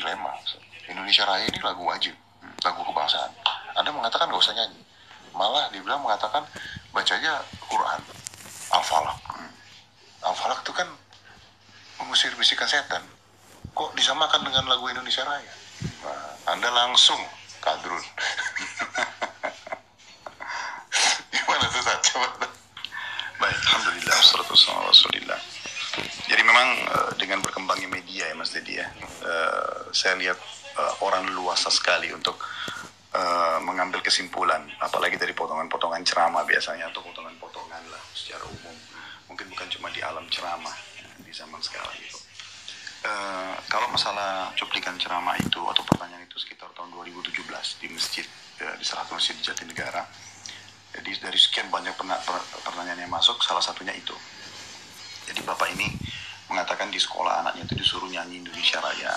dilema. Indonesia Raya ini lagu wajib, lagu kebangsaan. Anda mengatakan nggak usah nyanyi. Malah dibilang mengatakan baca aja Quran, Al-Falaq. Al-Falaq itu kan mengusir bisikan setan. Kok disamakan dengan lagu Indonesia Raya? Nah, anda langsung kadrun. Gimana tuh Tat? Coba. Baik, Alhamdulillah, Rasulillah. Jadi memang eh, dengan saya lihat eh, orang luasa sekali untuk eh, mengambil kesimpulan, apalagi dari potongan-potongan ceramah biasanya atau potongan-potongan lah secara umum. Mungkin bukan cuma di alam ceramah ya, di zaman sekarang itu. Eh, kalau masalah cuplikan ceramah itu atau pertanyaan itu sekitar tahun 2017 di masjid ya, di salah satu masjid di Jatinegara. Jadi dari sekian banyak pertanyaan yang masuk, salah satunya itu. Jadi bapak ini mengatakan di sekolah anaknya itu disuruh nyanyi Indonesia Raya.